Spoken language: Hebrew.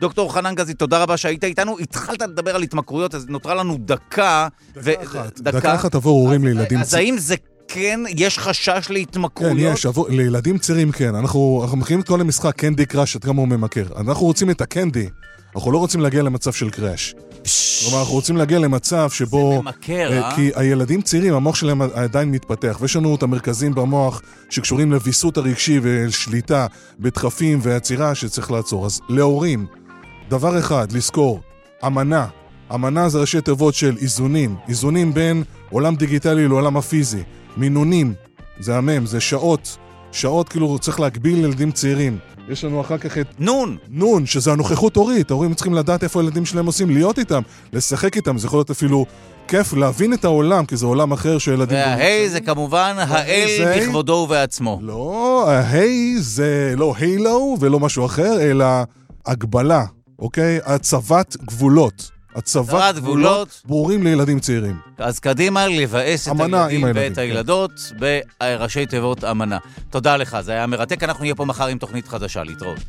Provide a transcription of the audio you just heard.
דוקטור חנן גזית, תודה רבה שהיית איתנו. התחלת לדבר על התמכרויות, אז נותרה לנו דקה. דקה אחת, דקה אחת עבור הורים לילדים. אז האם זה כן, יש חשש להתמכרויות? כן, יש, עבור, לילדים צעירים כן. אנחנו, אנחנו מכירים את כל המשחק קנדי קראש, עד כמה הוא ממכר. אנחנו רוצים את הקנדי, אנחנו לא רוצים להגיע למצב של קראש. כלומר, אנחנו רוצים להגיע למצב שבו... זה ממכר, אה? כי הילדים צעירים, המוח שלהם עדיין מתפתח, ויש לנו את המרכזים במוח שקשורים לוויסות הרגשי ושליטה בדחפים ועצירה שצריך לעצור. אז להורים, דבר אחד, לזכור, אמנה. אמנה זה ראשי תיבות של איזונים. איזונים בין עולם דיגיטלי לעולם הפיזי. מינונים, זה המם, זה שעות. שעות כאילו צריך להגביל לילדים צעירים. יש לנו אחר כך את... נון. נון, שזה הנוכחות הורית. ההורים צריכים לדעת איפה הילדים שלהם עושים, להיות איתם, לשחק איתם. זה יכול להיות אפילו כיף להבין את העולם, כי זה עולם אחר שילדים... וההיי זה כמובן האל זה... בכבודו ובעצמו. לא, ההיי זה לא הילו ולא משהו אחר, אלא הגבלה, אוקיי? הצבת גבולות. הצבת גבולות ברורים לילדים צעירים. אז קדימה, לבאס את הילדים ואת הילדות בראשי תיבות אמנה. תודה לך, זה היה מרתק. אנחנו נהיה פה מחר עם תוכנית חדשה. להתראות.